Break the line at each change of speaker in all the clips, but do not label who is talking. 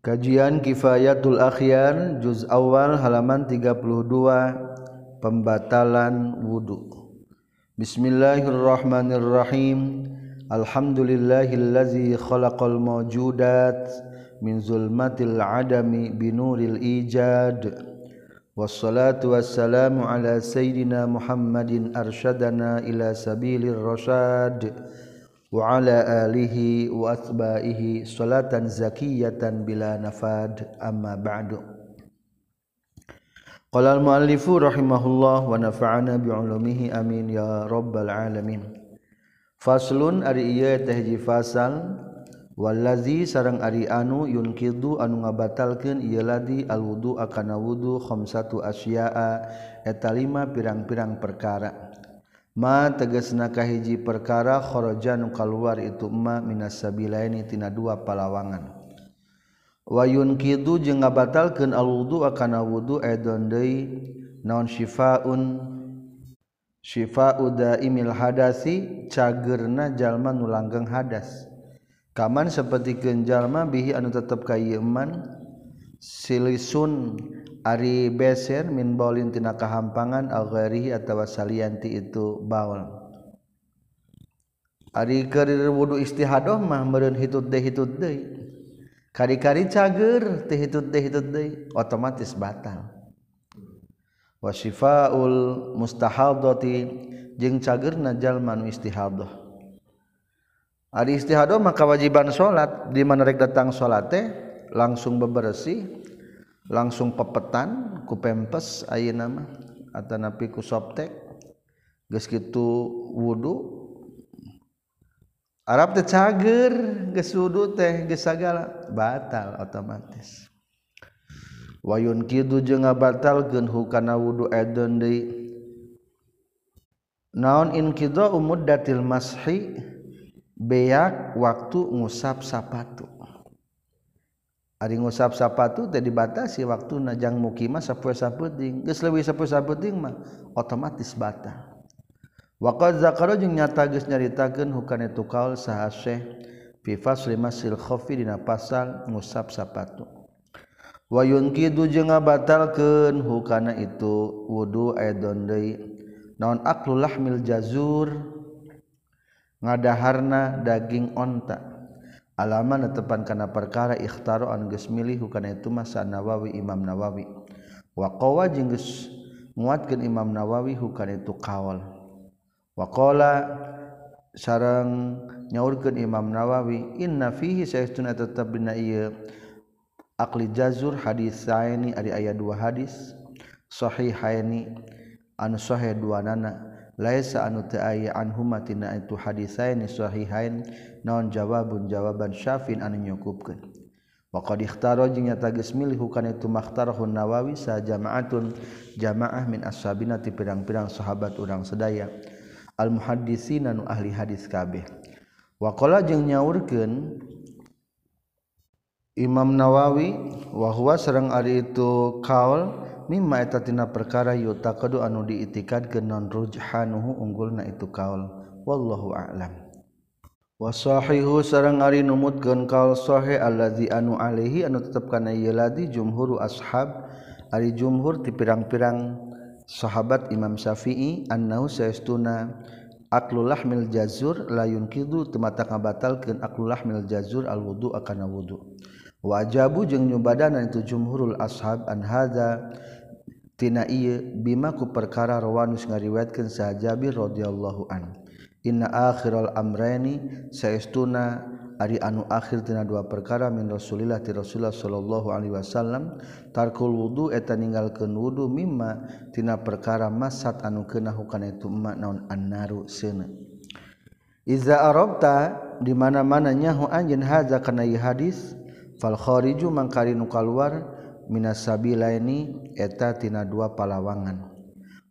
Kajian Kifayatul Akhyar juz awal halaman 32 pembatalan wudu. Bismillahirrahmanirrahim. Alhamdulillahillazi khalaqal mawjudat min zulmatil adami binuril ijad. Wassalatu wassalamu ala sayyidina Muhammadin arsyadana ila sabilir rasyad. وعلى آله وأتباعه صلاة زكية بلا نفاد أما بعد قال المؤلف رحمه الله ونفعنا بعلومه آمين يا رب العالمين فصل أري إيه تهجي فصل Walazi sarang Ari anu yunkidu anu ngabatalkan ia ladi alwudu akana wudu khamsatu asya'a eta lima pirang-pirang perkara ma teges nakahhiji perkara khorojan keluar itu emma minasabila ini tina dua palawangan. Wayun kidu je nga ngabatalkeun alwudu akana wudhu edon deui naon syifaun uda imil hadasi cagerna jalma nulanggeng hadas. Kaman seperti jalma bihi anu tetap ka silisun Ari beser min baulin tina kahampangan au ghairihi atawa salianti itu baul. Ari keur wudu istihadah mah meureun hitut deui hitut deui. Kari-kari cager teh hitut deui hitut deui otomatis batal. Wa syifaul mustahadati jeung cageurna jalma nu istihadah. Ari istihadah maka wajiban salat di mana rek datang salat teh langsung bebersih langsung pepetan ku pempes aya nama atau napi ku soptek. Geus kitu wudu. Arab teh cager geus wudu teh geus sagala. Batal otomatis. Wayun kidu jeung ngabatalkeun hukana wudu edon deui. Naon in inqidau umuddatil mashi beak waktu ngusap sapatu. Ari ngusap sapatu teh dibatasi waktu najang mukimah sapoe saputing geus leuwih sapoe saputing mah otomatis batal. Waqad zakara jeung nyata geus nyaritakeun hukana itu kaul saha syekh fi fasli masil khafi dina pasal ngusap sapatu. Wa yunkidu jeung ngabatalkeun hukana itu wudu aidon deui. Naon aklu lahmil jazur ngadaharna daging ontak. alaman netepan kana perkara ikhtaro an geus milih kana itu masa Nawawi Imam Nawawi. Wa qawa jeung geus nguatkeun Imam Nawawi hukana itu kaul wa qala sareng nyaurkeun Imam Nawawi inna fihi saestuna tetep dina ieu aqli jazur hadis hadisaini ari aya dua hadis sahihaini anu sahih dua nana laisa anu teu aya anhuma tina itu hadisain sahihain naon jawabun jawaban syafin anu nyukupkeun. Wa qad ikhtaro jeung nyata geus milih kana itu makhtarahun nawawi sa jama'atun jamaah min ashabina ti pirang-pirang sahabat urang sedaya al muhaddisina nu ahli hadis kabeh. Wa qala jeung nyaurkeun Imam Nawawi wa huwa sareng ari itu kaul mimma eta tina perkara yutaqadu anu diitikad genon rujhanuhu unggulna itu kaul. Wallahu a'lam. Wasahihu sareng ari numutkeun kaul sahih allazi anu alaihi anu tetep kana ieu ladi jumhur ashab. Ari jumhur ti pirang-pirang sahabat Imam Syafi'i annahu saestuna aklul lahmil jazur la yunkidu temata ngabatalkeun aklul lahmil jazur al wudu akana wudu. Wajabu jeung nyubadanan itu jumhurul ashab an hadza tina ieu bima ku perkara rawanus ngariwetkan sa Jabir an inna akhiral amreni saestuna ari anu akhir tina dua perkara min rasulillah ti rasulullah sallallahu alaihi wasallam. Tarkul wudu eta ninggalkeun wudu mimma tina perkara masat anu keunah hukana itu ma naon annaru seuna. Iza arabta dimana-mana nyahu anjin haza kana hadis fal khariju mangkari nu kaluar Minasabilaini etatina dua palawangan.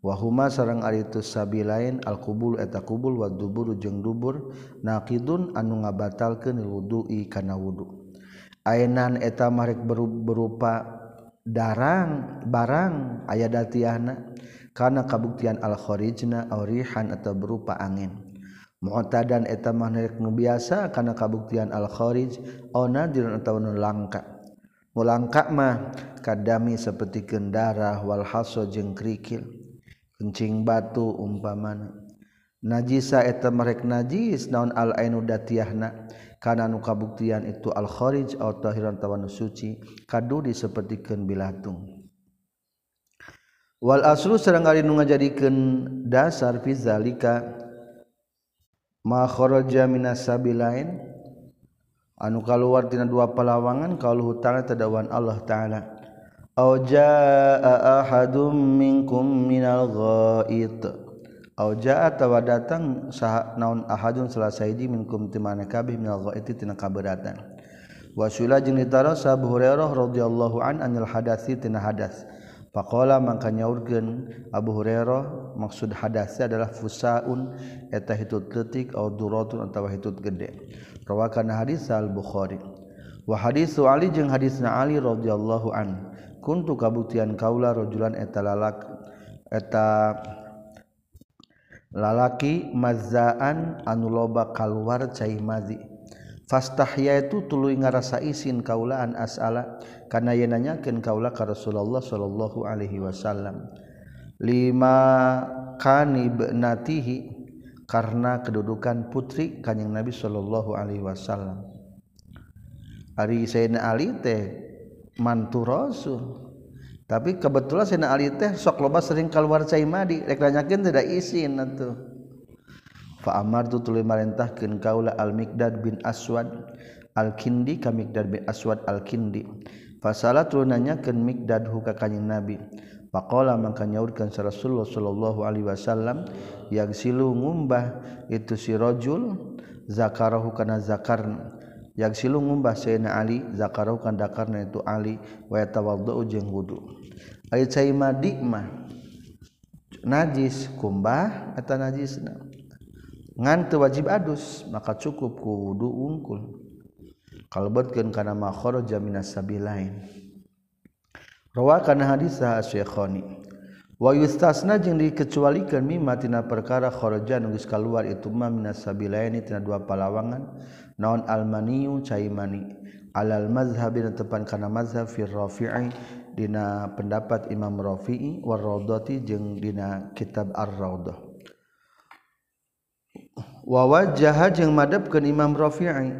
Wahuma sarang aritus sabi lain alkubul eta kubul waduburu jeung dubur naqidun anu ngabatalkeun wudhu'i kana wudhu aenan eta marek berupa darang barang aya datiahna kana kabuktian al-kharijna aurihan atau berupa angin. Mu'tadan eta marik nu biasa kana kabuktian al-kharij au nadirun atawa langka. ulang Kamah kadami seperti Kendarah Walhaso jeung krikil kencing batu umpamana. Najisa eta merek najis naon al-ainu datiyahna kana nu kabuktian itu al-kharij atau tahiran tawan suci kadudi sapertikeun bilatung. Wal aslu sareng ari nu ngajadikeun dasar fi zalika ma kharaja minas sabilain anu kaluartina dua palawangan kalau hutana tadawan Allah ta'ala. Au jaa ahadum minkum minal ghaid. Au jaa tawa datang saha naun ahadun salasaidi minkum timana kabih minal ghaid tina kaberatan. Wasula jeung ditarasa Abu Hurairah radhiyallahu an anil hadasi tina hadas. Pakola maka urgen Abu Hurairah maksud hadasnya adalah fusaun eta hitut letik atau duratun atau hitut gede. rawakan hadis al Bukhari wa hadis Ali jeung hadisna Ali radhiyallahu an. Kuntu kabuktian kaula rajulan eta lalak eta lalaki mazzaan anu loba kaluar cai mazi. Fastahya itu tuluy ngarasa isin kaula an asala kana yen nanyakeun kaula ka Rasulullah sallallahu alaihi wasallam. Lima kanib natihi karena kedudukan putri Kanjeng Nabi Shallallahu Alaihi Wasallam. Hari Sayyidina Ali teh mantu Rasul. Tapi kebetulan Sayyidina Ali teh sok loba sering keluar cai madi rek nanyakeun tidak izin atuh. Fa amartu tuluy marintahkeun kaula Al Miqdad bin Aswad Al Kindi ka Miqdad bin Aswad Al Kindi fasala tuluy nanyakeun Miqdad hu ka Kanjeng Nabi. Pakola maka nyaurkan sa Rasulullah sallallahu Alaihi Wasallam yang silu ngumbah itu si rojul zakarahu kana zakarna yang silu ngumbah Sayyidina Ali zakarahu kana dakarna itu Ali wa yatawaddu jeung wudu. Ai cai madi mah najis kumbah eta najis ngan teu wajib adus maka cukup ku wudu ungkul. Kalbetkeun kana makharaja minas sabilain. Rawakan hadis syekhoni wa yustasna jeung dikecualikeun mimma tina perkara kharaja nu geus kaluar itu ma minas tina dua palawangan. Naon almaniu cai mani. Alal mazhab dina tepan kana mazhab fi rafi'i. Dina pendapat Imam Rafi'i war raudhati jeung dina kitab ar-raudhah. Wa wajah jeung madhabkeun Imam Rafi'i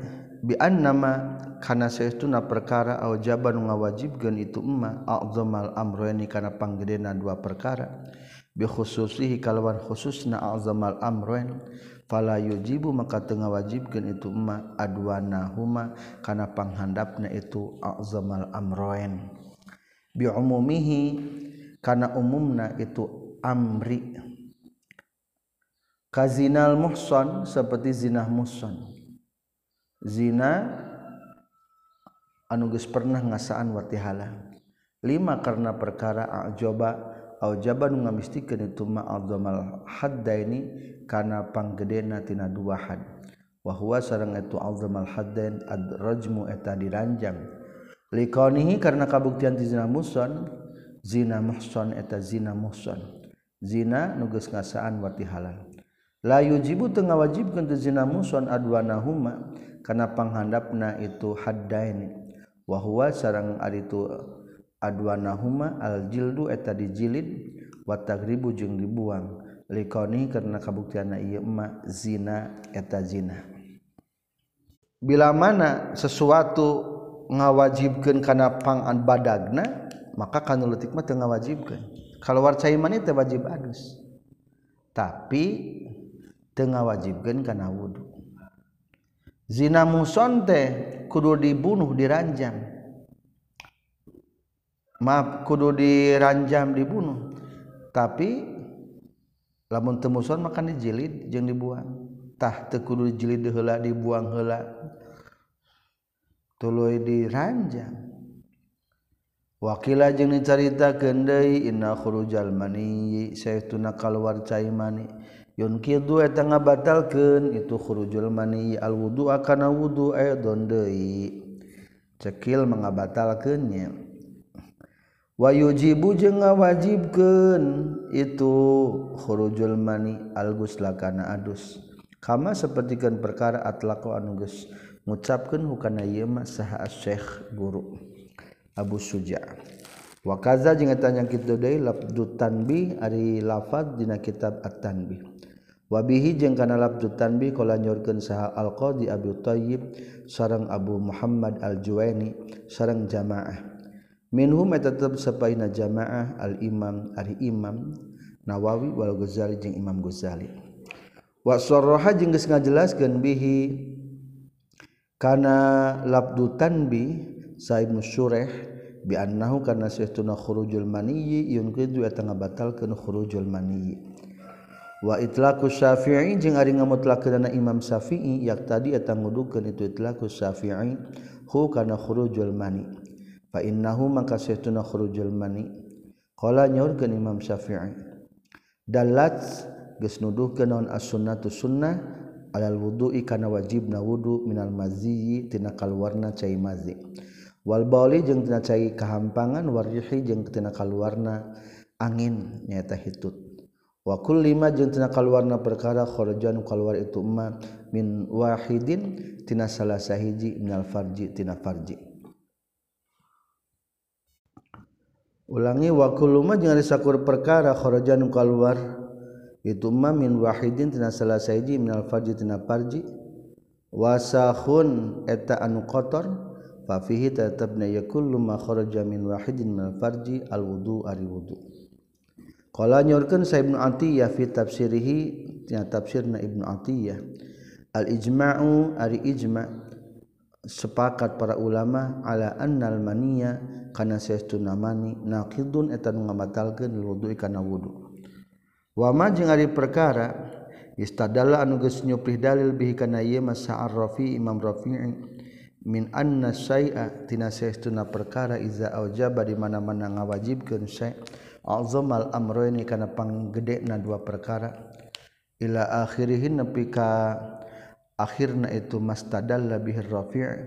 namakana karena seuna perkara a jaban ngawajibkan itu emma alzomal amroeni karena panggedena dua perkara. Bikhususihi kalawan khusus na alzomal amroen fala yujibu maka tengah wajibkan itu emma aduana huma karena panghandapnya itu alzomal amroen biumumihi karena umumna itu amri. Kazinal muhson seperti zinah muhson zina anuges pernah ngasaan watihala lima karena perkara ajoba jaban ngamistikan itu ma'adzamal hadda ini karena panggedena tina dua had. Wahwa sarang itu alzamal haddain adrajmu eta diranjang. Likonihi karena kabuktian di zina muson zina muhson eta zina muhson zina nuges ngasaan wati halal la yujibu tengah wajibkan tu zina muson adwanahuma karena panghandapna itu hadda wahwa sarang aritu aduanahuma aljildu eta dijilid watagribu jeung dibuang. Likoni karena kabuktiana ieu zina eta zina. Bila mana sesuatu ngawajibkan karena pangan badagna maka kan letikmah ngawajibkan kalau ngawajibkeun. Kaluar caiman itu wajib adus. Tapi tengah wajibkan karena wudhu zina muson teh kudu dibunuh diranjam. Maaf kudu diranjam dibunuh. Tapi lamun temuson makan dijilid jeung dibuang. Tah teu kudu dijilid heula dibuang heula. Tuluy diranjam. Wakila jeung dicaritakeun deui inna khurujal mani saytuna kaluar cai mani. Yunkidu eta ngabatalkeun itu khurujul mani al wudu akana wudu aidon deui. Cekil mengabatalkeunnya. Wa yujibu jeung ngawajibkeun itu khurujul mani al ghusla kana adus. Kama sapertikeun perkara atlaqo anu geus ngucapkeun hukana ieu mah saha Syekh guru Abu Suja. Wa kaza jeung eta nyangkit deui lafdz tanbih ari lafaz dina kitab at-tanbih. wabihi jeung kana lafdzu tanbih kala nyorkeun saha al qadi Abi Thayyib sareng Abu Muhammad al Juwaini sareng jamaah. Minhum eta tetep sapaina jamaah al imam ari imam Nawawi wal Ghazali jeung Imam Ghazali. Wa sarraha jeung geus ngajelaskeun bihi kana lafdzu tanbi saib Ibnu bi annahu kana sayyiduna khurujul maniyyi yunqidu eta ngabatalkeun khurujul maniyyi. wa itlaku syafi'i jeung ari ngamutlakeunna Imam Syafi'i yak tadi eta ngudukeun itu itlaku syafi'i hu kana khurujul mani. Fa innahu maka saytuna khurujul mani. Qala nyaurkeun Imam Syafi'i dalat geus nuduhkeun naon as-sunnatu sunnah alal wudu'i kana wajibna wudu minal maziyyi tina kaluarna cai mazi. Wal bauli jeung tina cai kahampangan warihi jeung tina kaluarna angin nyaeta hitut. wakul lima jeung tina kaluarna perkara kharajan kaluar itu ma min wahidin tina salah sahiji minal farji tina farji. Ulangi wakul lima jeung ari sakur perkara kharajan kaluar itu ma min wahidin tina salah sahiji minal farji tina farji. Wasahun eta anu kotor fa fihi tatabna yakul ma kharaja min wahidin minal farji al wudu ari wudu. Alwuhu ariwuhu kalau nykan saya fit tafsirihi tafsir na Ibnu Atiyah. Al-ijma'u ari ijma sepakat para ulama ala annalmania karena sestu namani naqidun eta ngabatalkeun wudu kana wudu. Wama jeung ari perkara istadalla anu geus nyuprih dalil bihi kana ieu masa ar-rafi imam rafi'i min anna syai'a tina saestuna perkara iza aujaba di mana-mana ngawajibkeun syai' alzamal amroini kana panggede na dua perkara. Ila akhirihin nepi ka akhirna itu mastadalla bihir rafi'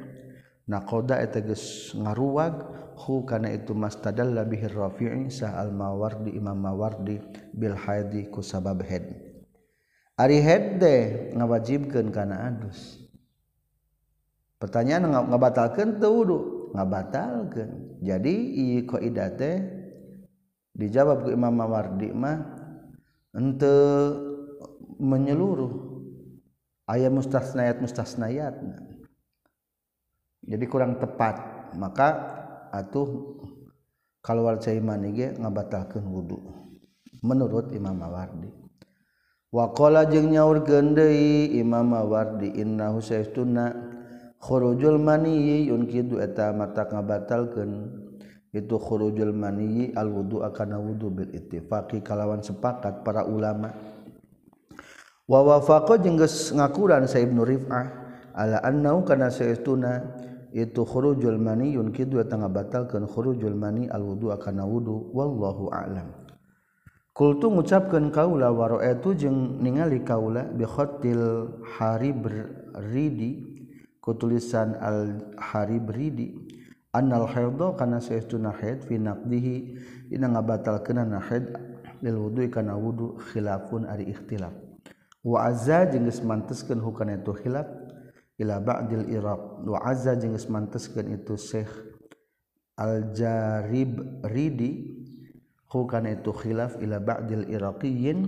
naqada eta geus ngaruwag hu kana itu mastadalla bihir rafi' sa al mawardi imam mawardi bil haidi ku sabab head. ari head de ngawajibkeun kana adus. Pertanyaan ngabatalkan tuh wudu ngabatalkan jadi i koida teh dijawab ke Imam Mawardi mah ente menyeluruh. Ayat mustasnayat mustasnayat jadi kurang tepat. Maka atuh keluar cai mani ge ngabatalkeun wudu. Menurut Imam Mawardi. Waqala jeung nyaurkeun deui Imam Mawardi innahu sayyiduna khurujul mani yunkidu eta mata ngabatalkeun itu khurujul maniyi al wudu akana wudu bil ittifaqi kalawan sepakat para ulama. Wa wafaqa jeung geus ngakuran sa ibnu rif'ah ala annahu kana saestuna itu khurujul maniyun kitu eta ngabatalkeun khurujul mani al wudu akana wudu wallahu a'lam. Kultu ngucapkeun kaula wa ra'aitu jeung ningali kaula bi khatil harib ridi kutulisan al harib ridi annal haidha kana saestuna haid fi naqdihi. Dina ngabatalkeunna na haid lil wudu kana wudu khilafun ari ikhtilaf. Wa azza jeung geus manteskeun hukana itu khilaf ila ba'dil iraq wa azza jeung geus manteskeun itu syekh al jarib ridi hukana itu khilaf ila ba'dil iraqiyin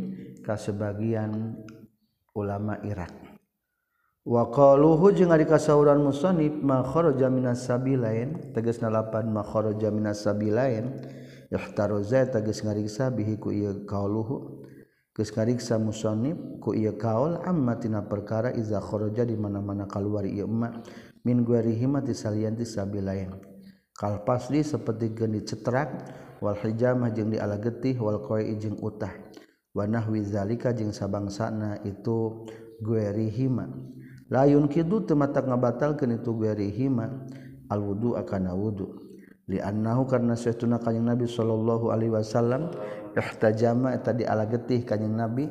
ka sebagian ulama Irak. waqaluhu jeung ari kasauran musannif ma kharaja minas sabilain. Tegasna lapan ma kharaja minas sabilain. Yahtaruza tegas ngariksa bihi ku ieu qaluhu geus ngariksa musannif ku ieu kaul amma tina perkara iza kharaja di mana-mana kaluar ieu emma min guarihima ti salian ti sabilain. Kal pasli seperti geun dicetrak wal hijamah jeung di alagetih wal qoi jeung utah. Wa nahwi zalika jeung sabangsana itu guerihima layun Kidul temata ngabatalkan itu berihima alwudu akan wudhu liannahu karena suatu na kanyang Nabi Shallallahu Alaihi Wasallam ihtajama tadi ala getih kanyang Nabi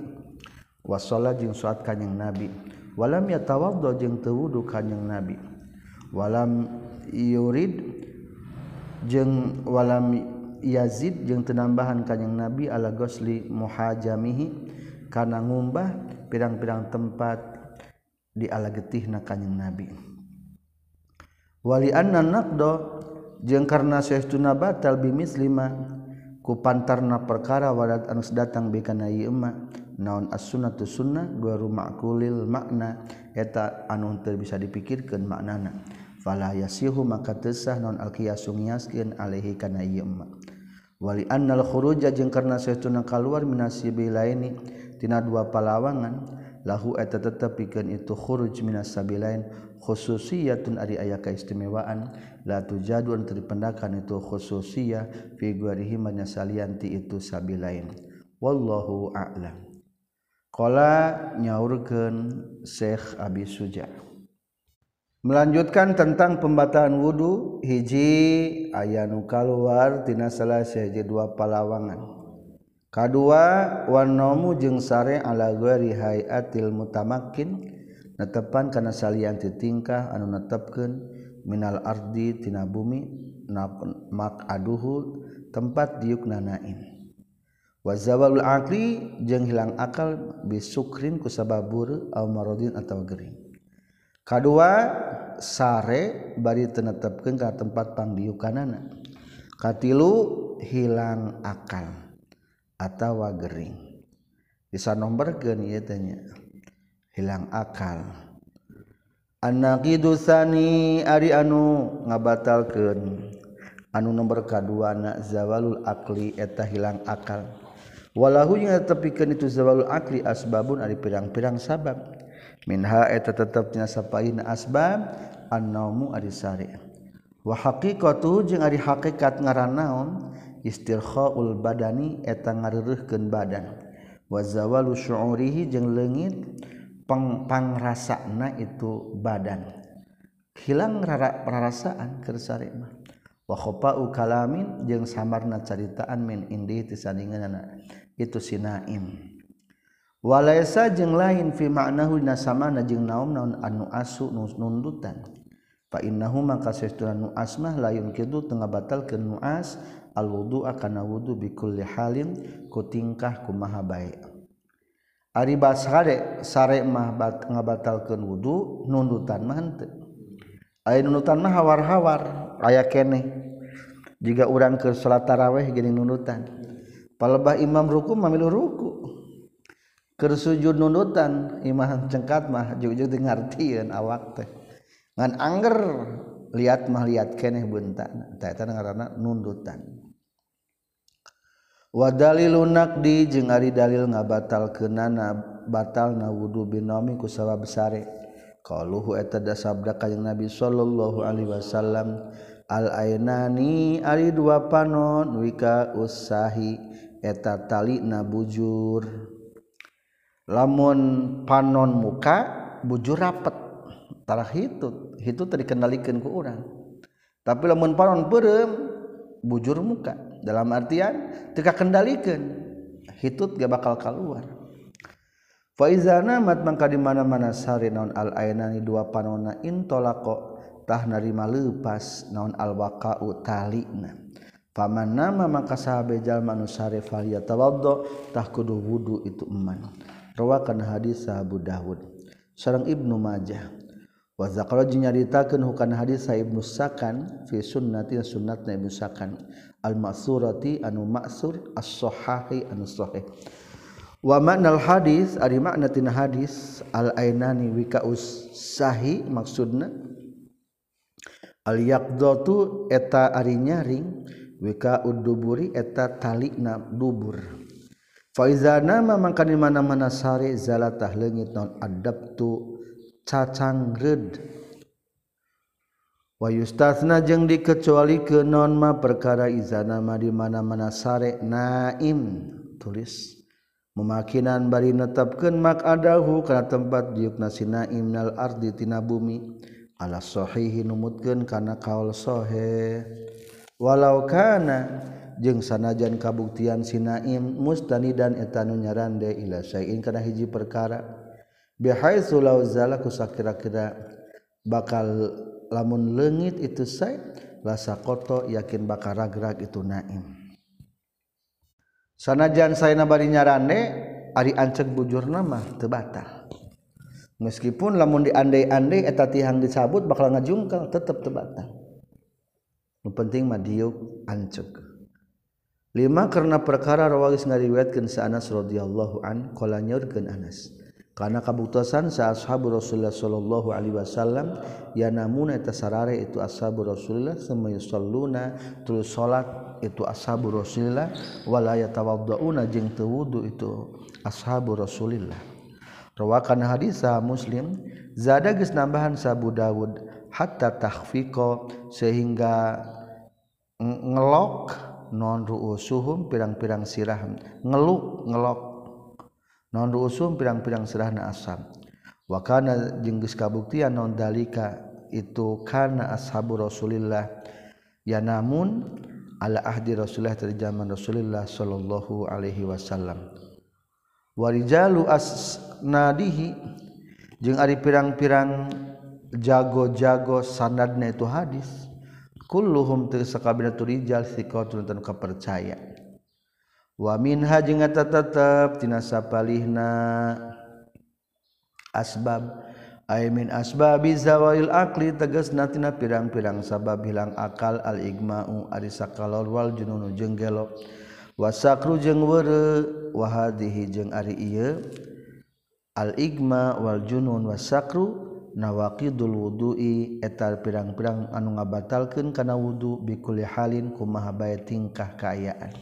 wasola jeng suat kanyang Nabi. Walam ya tawaddo jeng tewudu kanyang Nabi. Walam yurid jeng walam Yazid jeung tenambahan kanyang Nabi ala gosli muhajamihi karena ngumbah pirang-pirang tempat dialagetih na kanyang nabi. Wali anna naqdo jeng karena saestuna batal bimislima ku pantarna perkara wadat anus datang bikana ieu naon as-sunnatu sunnah gua rumah kulil makna eta anu teu bisa dipikirkan maknana. Fala yasihu maka tesah naon al-qiyasu ngiaskeun alaihi kana ieu wali annal khuruja jeung karena saestuna kaluar minasibi laini tina dua palawangan lahu eta tetap pikeun itu khuruj minas sabilain khususiyatun ari aya kaistimewaan. La tujadu an terpendakan itu khususiyah fi guarihi salianti itu sabilain. Wallahu a'lam. Qala nyaurkeun Syekh Abi Suja. Melanjutkan tentang pembataan wudu hiji aya nu kaluar tina salah siji dua palawangan. kadua wanomu jeung sare ala guari hayatil mutamakin netepan kana salian ti tingkah anu netepkeun minal ardi tina bumi mak aduhu tempat diuk nanain wa zawalul aqli jeung hilang akal bisukrin ku sababur au maradin atawa gering. Kadua sare bari tenetepkeun ka tempat pangdiukanana katilu hilang akal. atawa gering. Bisa nomor genitanya hilang akal. Anak anakidusani Ari anu ngabatalkan anu nomor kedua anak zawalul akli eta hilang akal. Walaunya tepikan itu zawalul akli asbabun ada pirang-pirang sabab. Minha eta tetapnya sapain asbab anmu ari sari. Wa haqiqatu jeung ari hakikat ngaran naon? istirkhoul badani eta ngaruhken badan. Wazawalu syurihi jeung legit pengpangrasana itu badan. Hilang rara perasaan kersarima wakhopa ukalamin jeung samarna caritaan min indi tisandinganana itu sinaim walaysa jeung lain fi ma'nahu nasamana jeung naum naun anu asu nundutan. Fa innahu maka sesuna nu asmah la yumkidu tengah batal ke nuas alwudu akan wudhu bikulli halin ku tingkah ku maha baik ari basare sare mah bat, ngabatalkeun wudu nundutan mah henteu. Aya nundutan mah hawar-hawar aya keneh. Jika urang ke salat tarawih gini nundutan palebah imam ruku mamilu ruku. Keur sujud nundutan imam cengkat mah jeung-jeung teu ngartieun awak teh. Ngan anger lihat mah lihat keneh beuntan eta ngaranna nundutan. wadali lunakdi jeung ari dalil nga batal kenana batal na wudhu binomi ku sawab besare qaluhu eta da sabda kanjeng Nabi Shallallahu alaihi wasallam al ainani ari dua panon wika usahi eta tali na bujur. Lamun panon muka bujur rapet. Tarah hitut hitut terkenalikan ku orang tapi lamun panon berem bujur muka. dalam artian teka kendalikan hitut gak bakal keluar faizana mat mangka di mana-mana sari naon al ainani dua panona intolako tah narima lepas naon al waqa'u talina. Paman nama maka sahabe jalma nu sare fal yatawaddo tah kudu wudu itu eman. Rawakan hadis Abu Dawud. Sareng Ibnu Majah. waza kalau nyaritakan bukan hadis sa Ibnusakan fi sunnati sunnat na Ibnusakan al maksurati anu maksur as sohahi anu soheh wa makna al hadis ari makna tina hadis al ainani wika us sahi maksudna al yaqdatu eta ari nyaring wika uduburi eta talikna dubur. Fa iza nama mangkani mana-mana sare zalatah leungit non adabtu cacangred. Wayustatsna jeung dikecuali ke nonma perkara izanama di mana-mana sare. Naim tulis. Memakinan bari netapkan mak adahu karena tempat diuk nasi naim nal ardi tina bumi. Ala sohihi numutkan karena kaul sohe. Walau kana jeng sanajan kabuktian sinaim mustani dan etanu nyarande ila sayin kana hiji perkara. bihaitsu law zala kusakira-kira bakal lamun leungit itu sai rasa koto yakin bakal ragrag itu naim. Sanajan sayana bari nyarane ari ancek bujur nama teu batal. Meskipun lamun diandai-andai eta tihang dicabut bakal ngajungkel tetep teu batal. Nu penting mah diuk ancek. Lima karena perkara rawagis ngariwayatkeun sa Anas radhiyallahu an qala nyaurkeun Anas. Karena kabutusan sa ashabu Rasulullah sallallahu alaihi wasallam ya namun eta sarare itu ashabu Rasulullah sama yusalluna terus salat itu ashabu Rasulullah wala yatawaddauna jeung teu wudu itu ashabu Rasulillah rawakan hadis Muslim zada geus nambahan sa Abu Dawud hatta takhfiqa sehingga ngelok non ruusuhum pirang-pirang sirah ngeluk ngelok non usum pirang-pirang serahna asam. Wakana jenggis kabuktian non dalika itu karena ashabu rasulillah. Ya namun ala ahdi rasulullah dari zaman rasulillah sallallahu alaihi wasallam. Warijalu asnadihi jeung ari pirang-pirang jago-jago sanadna itu hadis. Kulluhum teu sakabina turijal siqatun tan kapercaya. wamin hang tetaptina sapalihna. Asbab Amin asbabi zawail akli teges natina pirang-pirang sabab hilang akal al-igma'u ari sakalor wal jununu jeung gelok. Wasakru jeung weure wahadihi jeung ari ieu. Al-igma wal junun wasakru nawaqidul wudu'i etal pirang-pirang anu ngabatalkeun kana wudu bikulli halin kumaha bae tingkah kaayaan.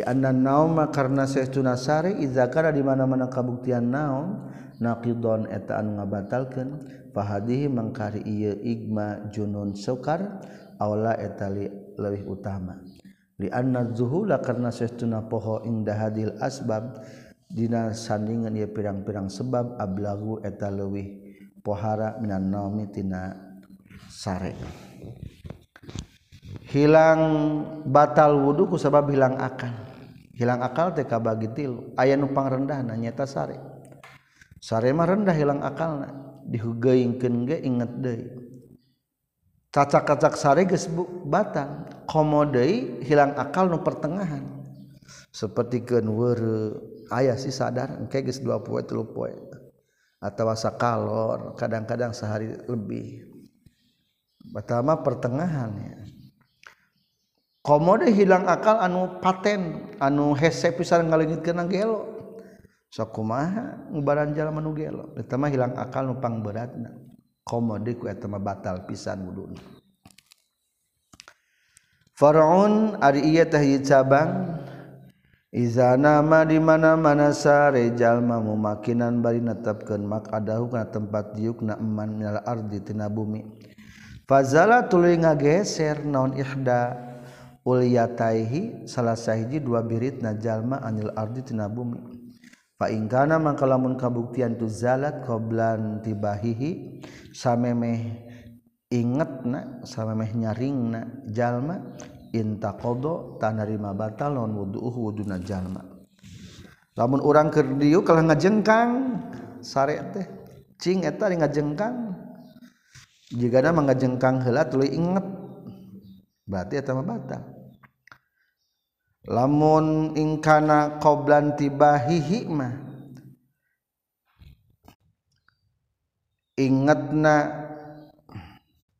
naoma karena seunasari izakara di mana-mana kabuktian naon naqidon eta anu ngabatalkeun fahadihi mangkari ieu igma junun sukar aula eta leuwih utama. Li anna zuhula karena sehtuna poho indah hadil asbab dina sandingan ieu pirang-pirang sebab ablagu eta leuwih pohara minan naumi tina sare hilang batal wudhu ku sabab hilang akal. Hilang akal teh bagi tilu. Aya numpang rendah na nyata sare sare mah rendah hilang akal na dihugeingkeun ge inget deui. Cacak-cacak sare geus batal. Komo deui hilang akal nu pertengahan. Seperti keun weureu aya si sadar engke geus 2 poe 3 poe. Atawa sakalor kadang-kadang sehari lebih. Pertama pertengahan ya. komode hilang akal anu paten anu hese pisan ngalengit kena gelo. Sok kumaha ngubaran jalan anu gelo. Eta mah hilang akal nu pangberatna. Komode ku eta mah batal pisan wuduna Faraun ari ieu teh cabang Iza nama di mana-mana sare jalma mumakinan bari netepkeun mak adahu kana tempat diuk na eman minal ardi tina bumi. Fazala tuluy ngageser naon ihda. uliyataihi salah sahiji dua birit najallma anil ardi tina bumi. Fa in kana mangka lamun kabuktian tu zalat qoblan tibahihi samemeh ingetna samemeh nyaringna jalma inta kodo tanarima batal non wuduh wuduna jalma. Lamun orang kerdiu kalau ngajengkang sare teh cing eta ngajengkang. Jika ada mangajengkang heula tuluy inget berarti eta mah batal. Lamun ingkana qoblan tibahihi mah ingetna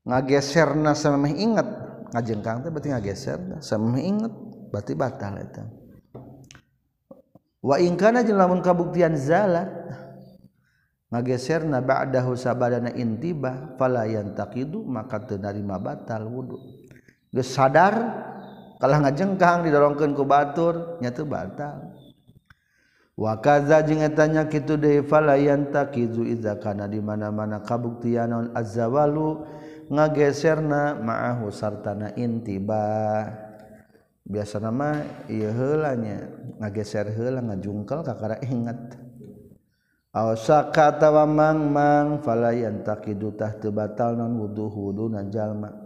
ngageserna samemeh inget. Ngajengkang teh berarti ngageser sama inget berarti batal eta. Wa in kana jeung lamun kabuktian zalat ngageserna ba'dahu sabadana intiba fala yantaqidu maka teu batal wudu. Geus sadar kalah ngajengkang didorongkan ku batur nyatu batal wakaza jeung etanya kitu deui falayan takizu iza kana di mana-mana kabuktianon azzawalu ngageserna ma'ahu sartana intiba. Biasa nama ieu heula nya ngageser heula ngajungkel kakara ingat. Aw sakata wa mangmang falayan takidu tah teu batal non wuduh wudu jalma.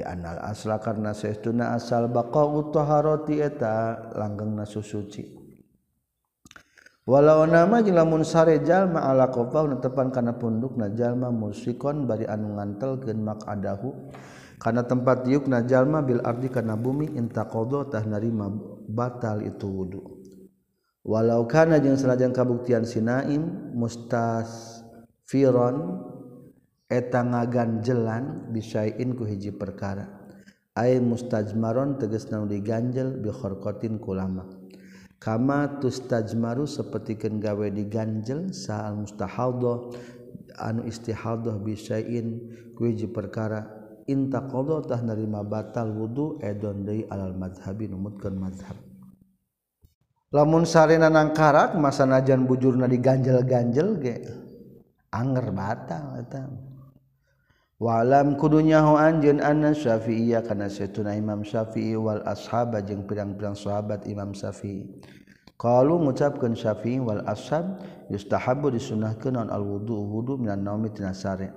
anal asla karena seuna asal bako utaharoti eta langgeng nasu suci walau nama lamun sare jalma ala kofa tepan kana punduk na jalma musikon bari anu ngantel gen mak adahu. Kana tempat yuk na jalma bil ardi kana bumi intakodo tah narima batal itu wudu. Walau kana jeung selajang kabuktian sinaim mustasfiron eta ngaganjelan bisain ku hiji perkara. Ay mustajmaron teges na diganjel bihorkotin kulama kama tustajmaru seperti gawe diganjel saal mustahaddoh anu istihaddoh bisain ku hiji perkara. Inta qadha tah narima batal wudu edon deui alal madhhabi numutkeun madhab. Lamun sarena nangkarak masa najan bujurna diganjel-ganjel ge anger batal eta. walam kudunya ho anjeun anna syafi'iyya kana setuna imam syafi'i wal ashab jeung pirang-pirang sahabat imam syafi'i. Qalu ngucapkeun syafi'i wal ashab yustahabbu disunnahkeun naon al wudu wudu minan naumi tina sare.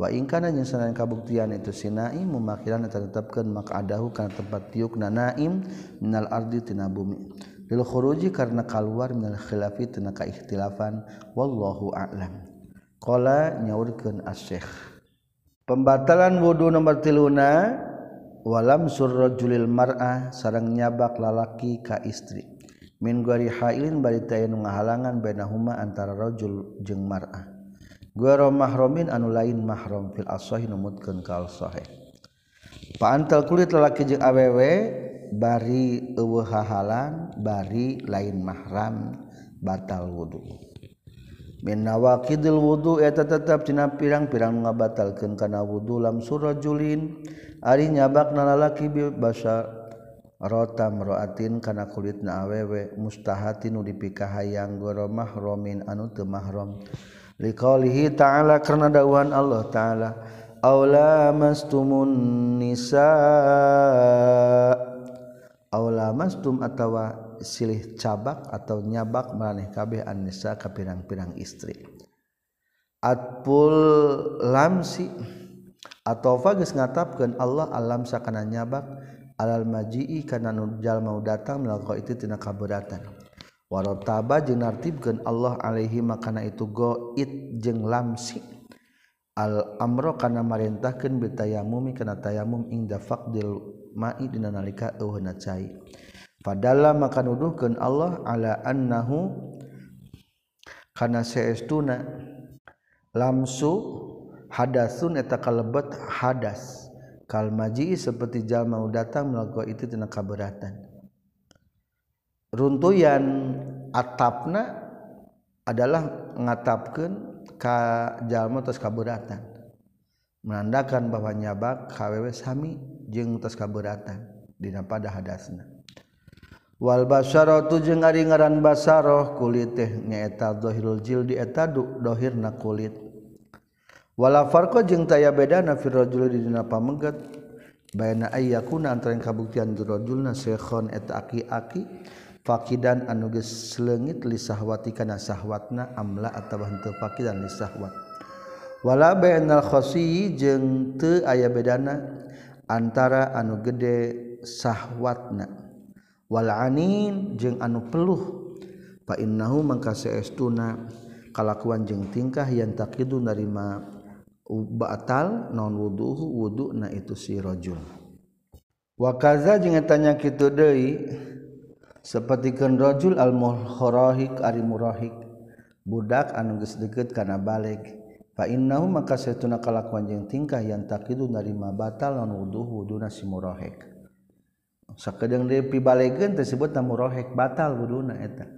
Wa in kana jeung sanajan kabuktian itu si naim mumakiran eta tetepkeun maq'adahu kana tempat tiukna naim minal ardi tina bumi. Lil khuruji karena keluar minal khilafi tina kaikhtilafan wallahu a'lam. Qala nyaurkeun asy-syekh pembatalan wudhu nomor tiluna walam surrajulil mar'ah sarang nyabak lalaki ka istri. Min gari hailin bari teu ngahalangan bainahuma antara rajul jeung mar'ah. Garo mahramin anu lain mahram fil ashahi numutkeun kal sahih paantal kulit lalaki jeung awewe bari eueuh hahalan bari lain mahram batal wudu. Minawakidil wudhu eta tetap cina pirang-pirang ngabatalkeun kana wudhu lam surajulin ari nyabakna lalaki bi basa rota meroatin kana kulit na awewe mustahatin nu dipikahayang goro mahromin anu teu mahram. Liqaulihi ta'ala karena dawuhan Allah ta'ala Aula mastumun nisa Aula mastum atawa silih cabak atau nyabak meraneh kabeh an-nisa ka pirang-pirang istri. Atpul lamsi atau fagus ngatapkan Allah alam sakana nyabak alal maji'i karena nujal mau datang melakukan itu tina kaberatan warotaba jeung nartibkeun Allah alaihi makana itu goit jeung lamsi. Al amro kana marintahkeun bitayamumi kana tayamum inda faqdil ma'i dina nalika euhna cai. padahal maka nuduhkan Allah ala annahu karena seestuna lamsu hadasun eta kalebet hadas. Kalmaji seperti jalma datang melakukan itu tina kaberatan. Runtuyan atapna adalah ngatapkan ka jalma atas kaberatan. Menandakan bahwa nyabak kwew sami jeung atas kaberatan dina pada hadasna. Wal basaratu jeung ari ngaran basaroh kulit teh nyaeta dhahirul jildi eta dhahirna kulit. Wala farqa jeung taya bedana fi rajul di dina pamengget bayana ayyakuna antara kabuktian rajulna syekhon eta aki-aki fakidan anu geus leungit li sahwati kana sahwatna amla atawa henteu fakidan li sahwat. Wala bainal khasi jeung teu aya bedana antara anu gede sahwatna. walanin jeung anu peluh. Painnahu mangkaseestuna kalakuan jeung tingkah yang takidu narima batal non wudhu wudhu na itu sirojul wakaza jeung tanya kitu deui sapertikeun rajul al muhorahik ari murahik budak anu geus deukeut kana balik. Fa innahu maka satuna kalakuan jeung tingkah yang takidu narima batal non wudhu wuduna si murahik sakajeng dipibalekeun disebut murohek batal wuduna eta.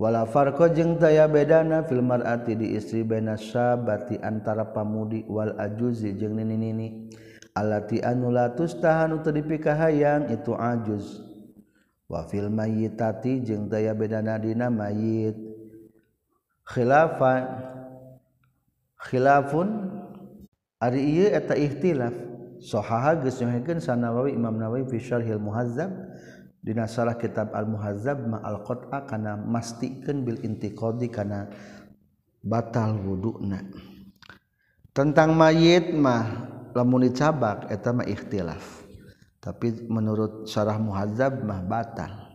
Wala farqa jeung taya bedana fil mar'ati di istri baina syabati antara pamudi wal ajuzi jeung nini-nini. Allati anu la tustahanu teu dipikahayang itu ajuz. Wa fil mayyitati jeung taya bedana dina mayit khilafan khilafun ari ieu eta ikhtilaf sohaha gesken sanawawi Imam Nawawi Fishal Hil Muhazzab Dina salah kitab al-muhazzab ma al-qot'a kana mastikeun bil intiqadi kana batal wuduna. Tentang mayit mah lamun dicabak eta mah ikhtilaf. Tapi menurut syarah muhazzab mah batal.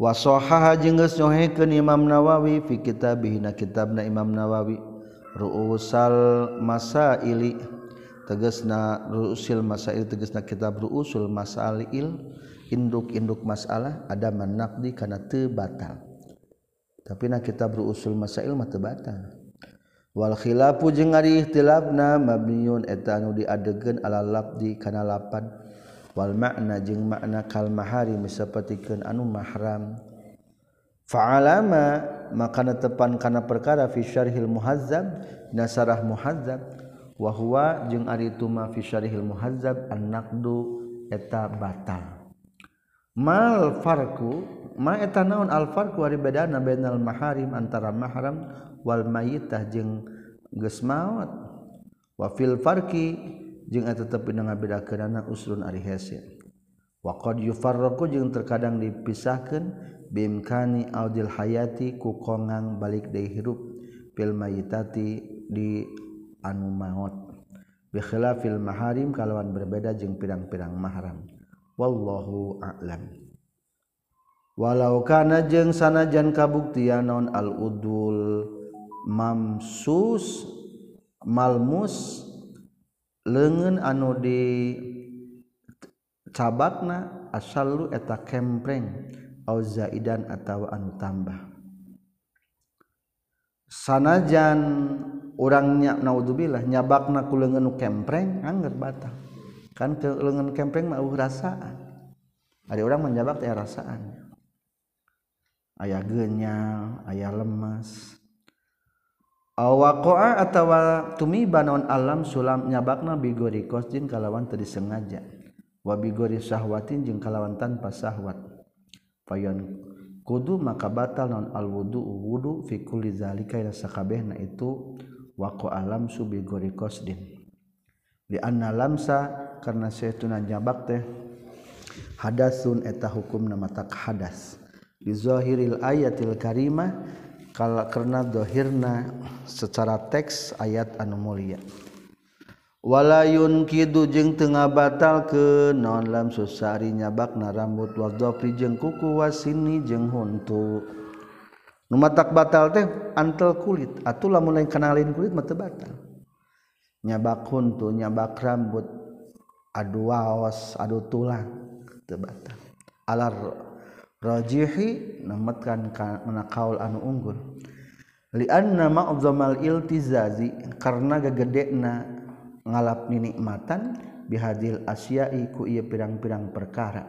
Wa sahaha jeung geus nyohikeun Imam Nawawi fi kitabih na kitabna Imam Nawawi ru'usal masaili tegesna ruusil masail tegesna kitab rusul masail induk-induk masalah ada manakdi karena tebatal. tapi na kitab rusul masail mah tebatal. wal khilafu jeung ari ikhtilafna mabniun eta anu diadegeun ala lafdi kana lapan wal makna jeung makna kal maharim sapertikeun anu mahram fa'alama maka tepan kana perkara fi syarhil muhazzab nasarah muhazzab wahwa jeung arituma fi syarihil muhazzab an-naqdu eta batal. Mal farku ma eta naon al farku ari bedana bainal maharim antara mahram wal mayitah jeung geus maot. Wa fil farki jeung eta tepi ngabedakeunana usrun ari hese. Wa qad yufarraqu jeung terkadang dipisahkeun bimkani audil hayati ku kongang balik deui hirup fil mayitati di anu maut bikhilafil maharim kalawan berbeda jeung pirang-pirang mahram. Wallahu a'lam. Walau kana jeung sanajan kabuktian non al udul mamsus malmus lengan anu di cabakna asallu eta kempreng au zaidan atawa anu tambah. Sanajan orangnya naudzubillah nyabakna ku leungeun kempreng anger batal kan ke leungeun kempreng mah rasaan. Ada orang menyabak teh rasaan. Ayah genyal ayah lemas awaqa'a atawa tumiba naon alam sulam nyabakna bigori kosjin kalawan teu disengaja. Wa bigori syahwatin jeung kalawan tanpa syahwat. Fayon kudu maka batal non al wudu wudu fi kulli zalika ila sakabehna itu wako alam subi gori kosdin. Di anna lamsa karena saytuna jabak teh hadasun eta hukum nama tak hadas. Di zahiril ayatil karimah kala karena dohirna secara teks ayat anu mulia. Walayun kidu jeng tengah batal ke non lam susari nyabakna rambut wadopri jeng kuku wasini jeng huntu. tak batal teh antel kulit. Atau lamun lain kenalin kulit mata batal. Nyabak huntu nyabak rambut. Adu waos adu tulang teu batal. Alar rajihi namatkan kana kaul anu unggul. Li anna ma'dzamal iltizazi karena gegedena ngalap nikmatan bihadil asyai ku ieu pirang-pirang perkara.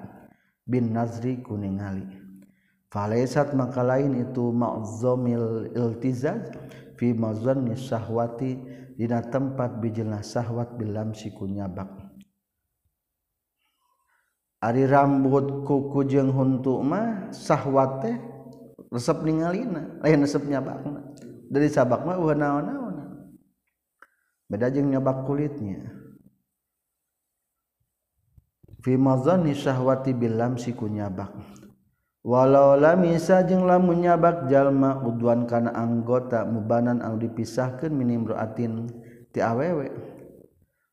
Bin nazri kuningali falaisat maka lain itu ma'zamil iltizaz fi mazanni syahwati dina tempat bijilna syahwat bilam siku nyabak Ari rambut kuku jeung huntu mah sahwat teh resep ningalina lain resep nyabakna. Dari sabak mah ulah naon-naon. Beda jeung nyabak kulitnya. Fi mazanni syahwati bilam siku nyabak walau lamisa jeung lamun nyabak jalma udwan kana anggota mubanan anu dipisahkeun min imraatin ti awewe.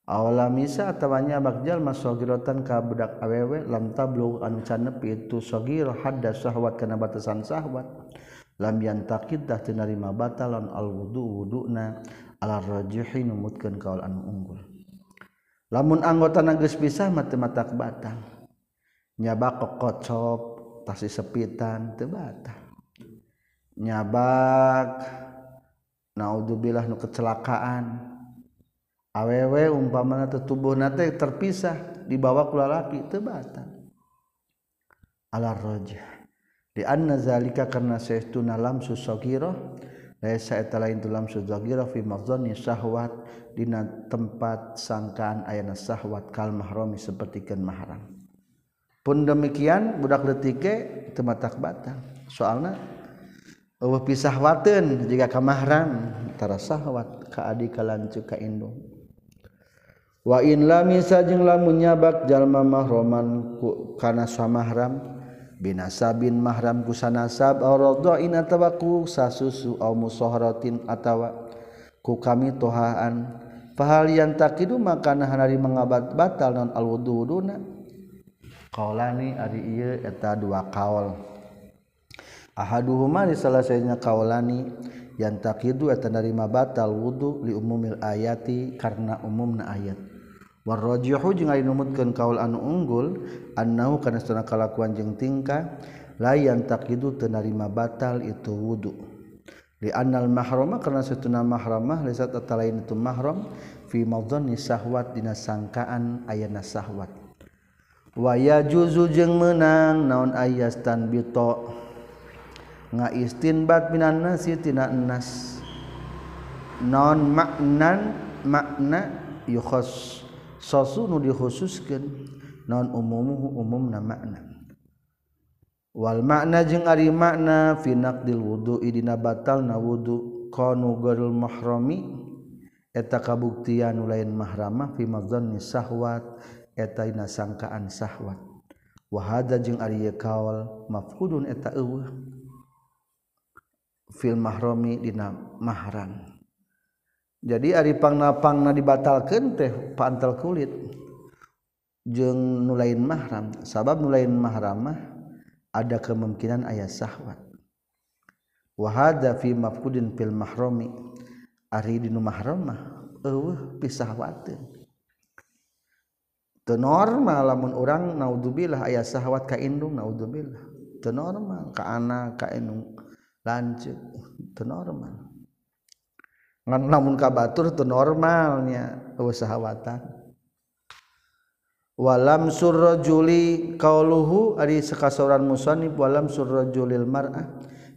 Aw lamisa atawa nyabak jalma sagiratan ka budak awewe lam tablu anu can nepi itu sagir hadda syahwat kana batasan syahwat lam yantakid dah teu narima batalan al wudu wuduna ala rajihi numutkeun kaul anu unggul. Lamun anggota geus pisah mata matak batang. Nyabak kokocop pasti sepitan tebata nyabak naudzubillah nu kecelakaan. Awewe umpamana tubuh nate terpisah di bawah kulalaki tebata ala roja di anna zalika karena sahtuna lamsu sagirah laisa eta lain tu lamsu sagirah fi maghzani syahwat dina tempat sangkaan ayana syahwat kal mahrami sapertikeun mahram. pun demikian budak letike itu matak batal. Soalnya uh, pisah waten jika kamahram antara sahwat ka adi kalancu ka indung wa in lam jeung lamun nyabak jalma mahroman ku kana samahram binasabin mahram ku sanasab aw radha'in atawa ku sasusu aw musahratin atawa ku kami tohaan. Fahal yang takidu maka nahari mengabat batal non alwududuna kaolani ari ieu eta dua kaol ahaduhuma di salah sayanya kaolani yang takidu eta narima batal wudu li umumil ayati karena umumna ayat. Warrajihu jeung ari numutkeun kaol anu unggul annahu kana sana kalakuan jeung tingkah la yang takidu teu narima batal itu wudu. Li annal mahrama karena satuna mahramah lisat eta lain itu mahram fi madzanni sahwat dina sangkaan ayana sahwat. waya juzu jeng menang naon ayastan bito? Nga ngaistinbat minan nasi tina enas. Non maknan makna yukhos sosu nu dikhususkeun. Non umumuhu umum na makna. Wal makna jeung ari makna fi naqdil idina batal na wudu. Qanu garul mahrami eta kabuktian lain mahramah fi madzanni sahwat. etaina sangkaan syahwat wahada jeung ari kaol mafhudun eta eueuh. Fil mahrami dina mahram jadi ari pangnapangna dibatalkeun teh pantal kulit. Jeung nu lain mahram sabab nu lain mahram mah ada kemungkinan aya syahwat wahada fi mafhudin fil mahrami ari dinu mahram mah eueuh pisahwateun normal lamun urang naudzubillah aya sahwat ka indung naudzubillah. Teu normal ka anak ka indung lanceuk. Teu normal. Ngan lamun ka batur teu normalnya usahawatan walam surrajuli qauluhu ari sakasoran musannif walam surrajulil mar'ah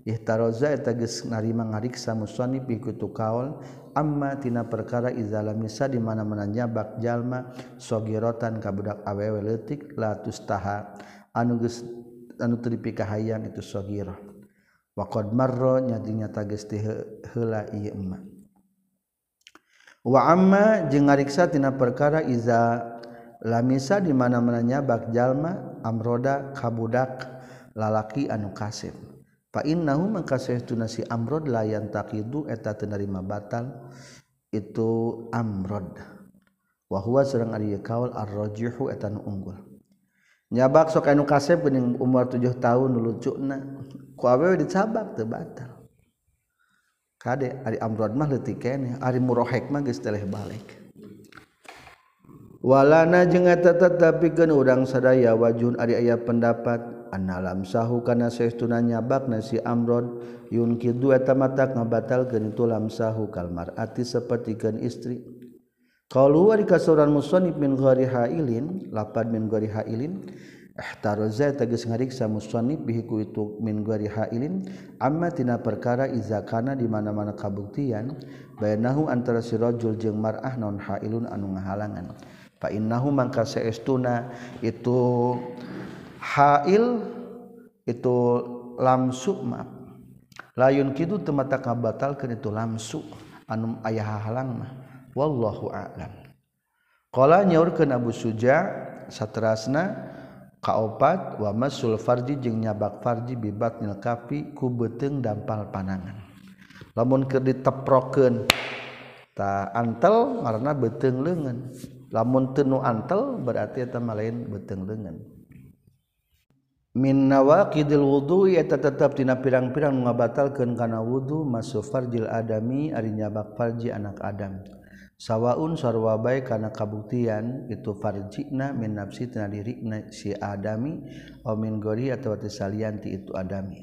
ihtaraza eta geus narima ngariksa musannif ikutu kaul amma tina perkara izalamisa di mana menanjabak jalma sogirotan kabudak awewe letik latus taha anu geus anu teu dipikahayan itu sogira wa qad marra nyadinya tages heula ieu emma. Wa amma jeung ngariksa tina perkara iza lamisa di mana menanjabak jalma amroda kabudak lalaki anu kasib Fainnahu maka sayahtuna si amrod layan yantaqidu eta teu narima batal itu amrod. Wa huwa sareng ari kaul ar-rajihu eta nu unggul. Nyabak sok anu kasep geuning umur 7 tahun nu lucuna ku awewe dicabak teu batal. Kade ari amrod mah leutik keneh, ari murohek mah geus teleh balik. walana je tetap tapi urang sadaya wajun Ari aya pendapat an alam sahhu kana seunanya bakna si amrod yun yunki dua tamata ngabatalkan itu lam sahhu kalmar ati sepertikan istri. Kalau wari kasuran musonib min gori hailin lapan min gori hailin ihtaroza tegas ngariksa musonib bihiku itu min gori hailin amma tina perkara izakana di mana mana kabuktian bayanahu antara si rojul jeng mar'ah non hailun anu ngahalangan. Pak Innahu mangka seestuna itu hail itu lamsu maaf. Layun kidu temata kabatalkeun itu lamsu anu aya halang mah. Wallahu a'lam. Qala nyaurkeun Abu Suja saterasna kaopat wa masul farji jeung nyabak farji bibat nil kapi ku beuteung dampal panangan. Lamun keur diteprokeun ta antel ngaranna beuteung leungeun lamun teu nu antel berarti eta mah lain beuteung leungeun min nawaqidil wudu eta tetep tina pirang-pirang nu ngabatalkeun kana wudu masuk farjil adami ari nyabak farji anak adam. Sawaun sarwa bae kana kabuktian itu farjina min nafsi tina diri si adami aw min gori atawa ti salianti itu adami.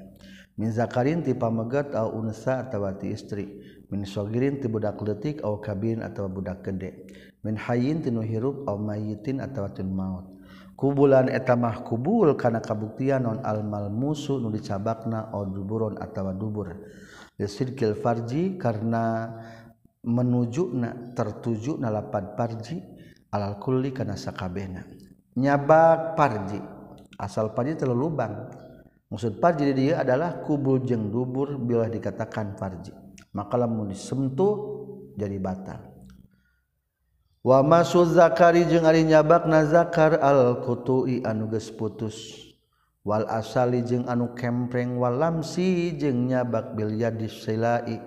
Min zakarin ti pamegat aw unsa atawa ti istri. Min sogirin ti budak leutik aw kabin atawa budak gede. Min hayin tinu hirup aw mayitin atawa tin maut. kubulan etamah kubul kana kabuktian non almal musuh nu dicabakna duburon atawa dubur. Lisidkil farji karena menuju na tertuju na nalapan parji alal kulli kana sakabehna. Nyabak parji asal parji terlalu lubang maksud parji dia adalah kubul jeng dubur bila dikatakan parji maka lamun disentuh jadi batal. wa wama Zakari jeung ari nyabak na zakar al-kutui anu geus putus. Wal asali jeung anu kempreng wal lamsi jeung nyabak bil yadis silai.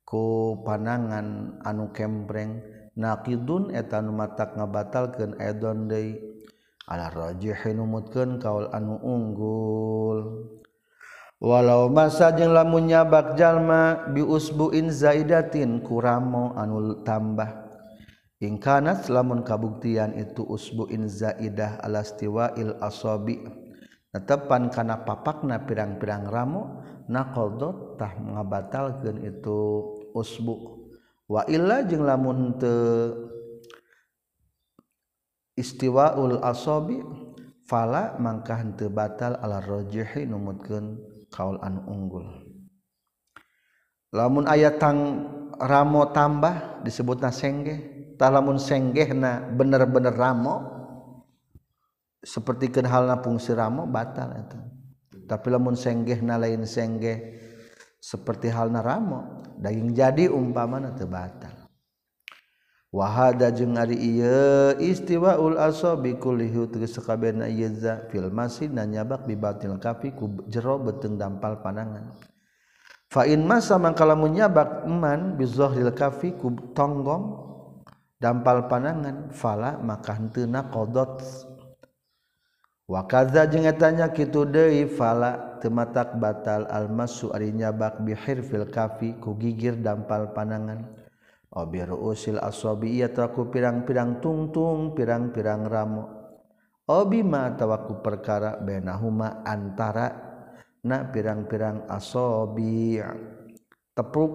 Ku panangan anu kempreng naqidun eta nu matak ngabatalkeun edon deui. Ala rajihin numutkeun kaul anu unggul. Walau masa jeung lamun nyabak jalma bi usbuin zaidatin kuramo anu tambah. Ingkanat lamun kabuktian itu usbuin zaidah alastiwail asobi. Tepan karena papakna pirang-pirang ramu naqdotah ngabatalkan itu usbu. Wa illa jeung lamun teu istiwaul asabi fala mangkah henteu batal ala rajihi numutkeun kaul anu unggul. Lamun ayat tang ramo tambah disebutna senggeh tah lamun senggehna bener-bener ramo seperti kan halna fungsi ramo batal eta. Tapi lamun senggehna lain senggeh seperti halna ramo daging jadi umpamana teu batal. Wahada jeung ari ieu istiwaul asabi kullihi tegas sakabehna ieu za fil masjid na nyabak bi batil kafi ku jero beuteung dampal panangan fa in masa mangkala nyabak eman bi zahril kafi ku tonggong dampal panangan fala maka henteu qodot wa kadza jeung etanya kitu deui fala tematak batal almasu ari nyabak bi hirfil kafi ku gigir dampal panangan usil asobi taku pirang-pirang tungtung pirang-pirang ramo Obima tawaku perkara benahuma antara na pirang-pirang asobi. Tepuk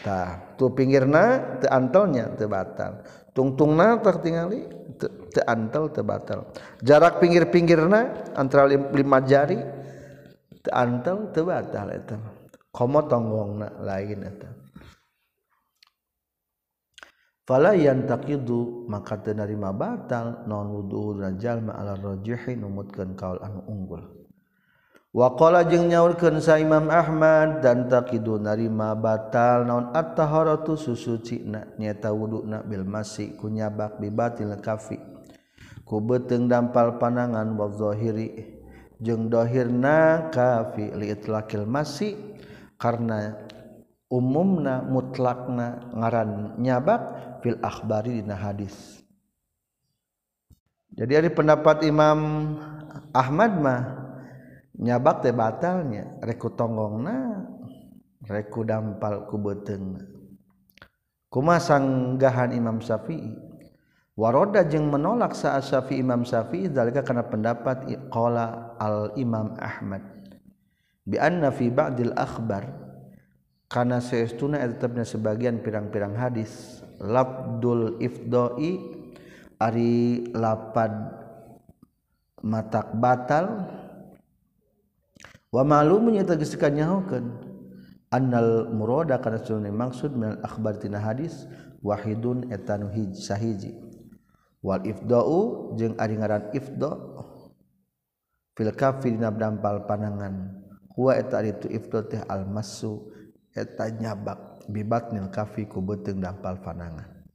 tah tu pinggirna teu antelnya teu batal. Tungtungna tak tingali teu antel teu batal. Jarak pinggir-pinggirna antara lima jari teu antel teu batal eta. Komo tonggongna lain eta. Fala yantaqidu maka teu narima batal non wudu rajal ma ala rajihi numutkeun kaul anu unggul. Wakola jeng nyaurkeun sa Imam Ahmad dan takidu narima batal naon at-taharatu susucina nyata wuduna bil masih kunyabak bibatil lekafi ku beteng dampal panangan wazohiri jeng jeung dohirna kafi li itlaqil masi karena umumna mutlakna ngaran nyabak fil akhbari dina hadis. Jadi dari pendapat Imam Ahmad mah nyabak teh batalnya. Reku tonggongna reku dampal ku beteng kumasanggahan Imam Syafi'i. Waroda jeung menolak saat Syafi'i Imam Syafi'i dalika karena pendapat qala al Imam Ahmad. Bi anna fi ba'dil akhbar karena seestuna tetapnya sebagian pirang-pirang hadis labdul ifdoi ari lapad matak batal wa ma'lumun eta geus kanyahokeun annal murada kana sunni maksud min akhbar tina hadis wahidun eta nu sahiji. Wal ifdau jeung ari ngaran ifda. Fil kafi dina dampal panangan. Huwa eta ari tu ifda teh al masu eta nyabak. Bibatnil kafi ku beuteung dampal panangan.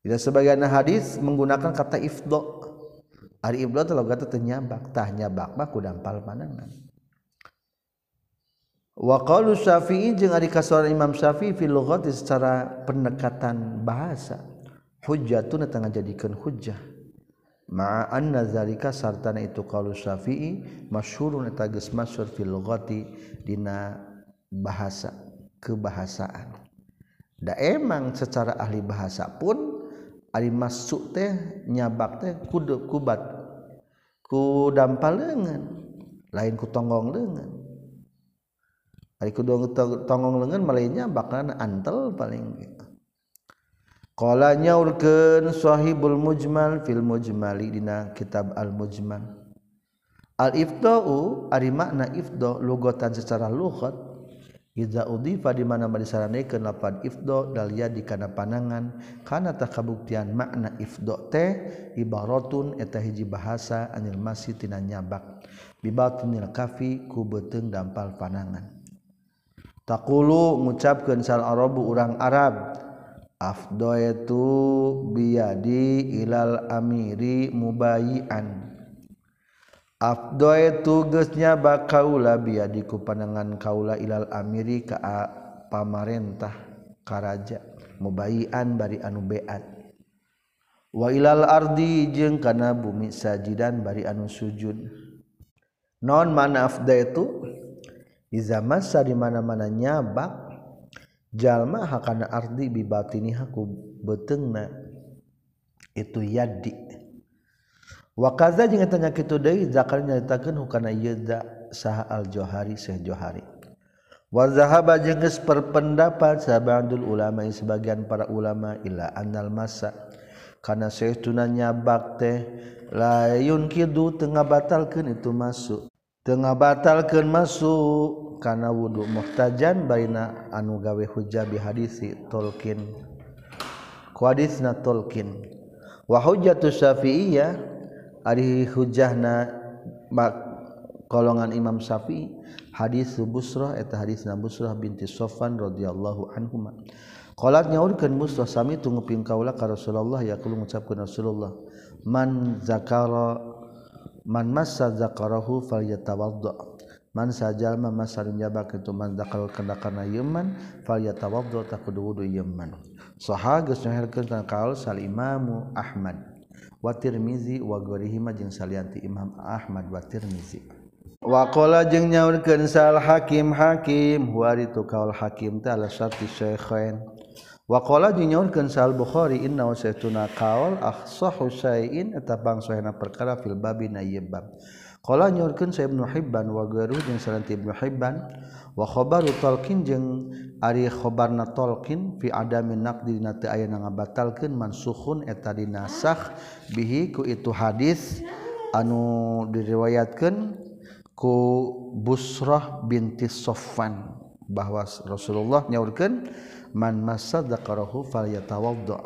Bila sebagian hadis menggunakan kata ifdo, ari ifdo telah kata tenyabak, tah nyabak mah ku dampal panangan. Waqalu Syafi'i jeung ari kasaran Imam Syafi'i fil lughati secara pendekatan bahasa. Hujjatun tengah jadikeun hujjah. Ma'a anna zalika sartana itu qalu Syafi'i masyhurun eta geus masyhur fil lughati dina bahasa kebahasaan. Da emang secara ahli bahasa pun ari masuk teh nyabak teh kudu kubat ku dampal leungeun lain ku tonggong leungeun tongong lengan malainya bakal antel paling. Kalaunya urkenshohibul mujmal fil mujmali dina kitab al mujmal al iftau ari makna ifdo lugotan secara lugat Iza udifa di mana disaranekeun lapan ifdo dalia di kana panangan kana tak kabuktian makna ifdo teh ibaratun eta hiji bahasa anil masih tina nyabak. Bibatinil kafi ku beuteung dampal panangan takulu ngucapkan sal arabu urang Arab afdo itu biyadi ilal amiri mubayian. Afdoetu geusnya bakaula biyadi ku panangan kaula ilal amiri ka pamarentah karaja mubayian bari anu beat wa ilal ardi jeung kana bumi sajidan bari anu sujud. Non mana afda itu iza masa di mana-mana nyabak jalma hakana ardi bi batini haku betengna. Itu yadi wa kaza jeung eta nya kitu deui zakar nyaritakeun hukana yadza saha al johari syekh johari. Wa zahaba jeung geus perpendapat sabandul ulama sebagian para ulama ila annal masa. Kana saytuna nyabak teh la yunkidu tengah batalkan itu masuk. tengah batalkan masuk karena wudhu muhtajan baina anu gawe hujabi hadisi Tolkien. Ku hadisna Tolkien. Wa hujjatu syafi'iyah ari hujahna kolongan Imam Syafi'i hadis Busrah eta hadisna Busrah binti Sofan radhiyallahu anhu Qalat nyaurkeun Busrah sami tunggu ping kaula ka Rasulullah yaqulu ngucapkeun Rasulullah man zakara man massa zakarahu falyatawadda man sajal ma masar jaba kitu man zakal kana kana yeman falyatawadda takudu wudu yeman saha geus nyaherkeun kana kaul sal imamu ahmad. Wa tirmizi wa ghairihima jeung salianti imam ahmad wa tirmizi. Wa qala jeung nyaurkeun sal hakim hakim huari tu kaul hakim ta ala syarti syaikhain. Wakola dinyaunkan Sal Bukhari inna usaytuna kaul ahsahu sayin eta bangsana perkara fil babi na yebab. bab. Qala nyaurkeun Sa Ibnu Hibban wa Garu jeung Salanti Ibnu Hibban wa khabaru talqin jeung ari khabarna talqin fi adami naqdi dina teu aya ngabatalkeun mansukhun eta dinasakh bihi ku itu hadis anu diriwayatkeun ku Busrah binti Soffan bahwa Rasulullah nyaurkeun man masadzakarahu falyatawaddu.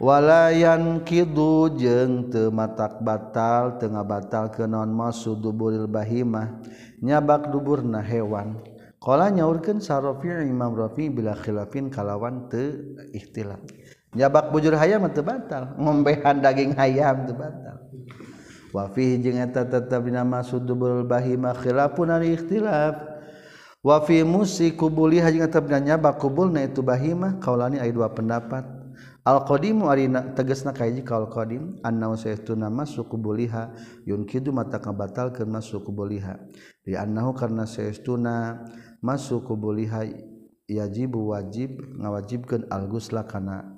Walayan kidu jeung teu matak batal teu ngabatal ke naon masud duburil bahimah nyabak duburna hewan. Qala nyaurkeun sarafi imam rafi bila khilafin kalawan teu ikhtilaf nyabak bujur hayam teu batal ngombehan daging hayam teu batal. Wa fihi jeung eta tetep dina masud duburil bahimah khilafun ari ikhtilaf wafi musi kubuli hanya tetap nyaba kubul na itu bahima kaulani ada dua pendapat. Al qadimu arina tegasna kaiji kaul qadim annahu saytuna masuk kubuliha yunkidu mata kabatalkeun masuk kubuliha di annahu karna saytuna masuk kubuliha yajibu wajib ngawajibkeun al ghusla kana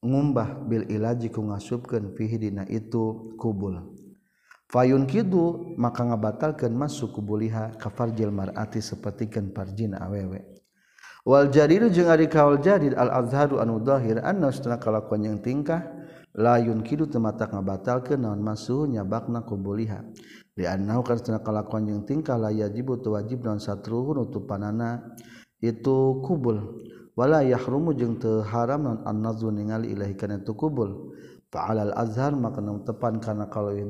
ngumbah bil ilaji ku ngasubkeun fihi dina itu kubul. Fayun Kidu maka ngabatalkan masuk kubuliha kafarjil marati seperti kan parjina awewe. Wal jadiru jeung ari kaul jarir al azharu anu zahir anna setengah kalakuan yang tingkah layun kidu tematak ngabatalkeun naon masuh nyabakna kubuliha. Di annahu karena kalakuan yang tingkah la yajibu wajib naon satruhu nutupanana itu kubul. Wala yahrumu jeng teharam haram naon an-nazru ningali ilahi itu kubul. al Azhar maka tepan karena kalauhir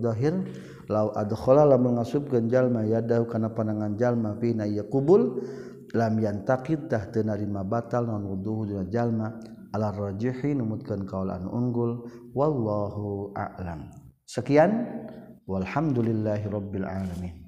la mengasubkenjallma yada karena panangan jalma pina ia kubul lamyan takittah tenarima batal non wudhujallma alarajhi numutkan kaulan unggul. Wallahu a'lam. Sekian. Walhamdulillahirobbil alamin.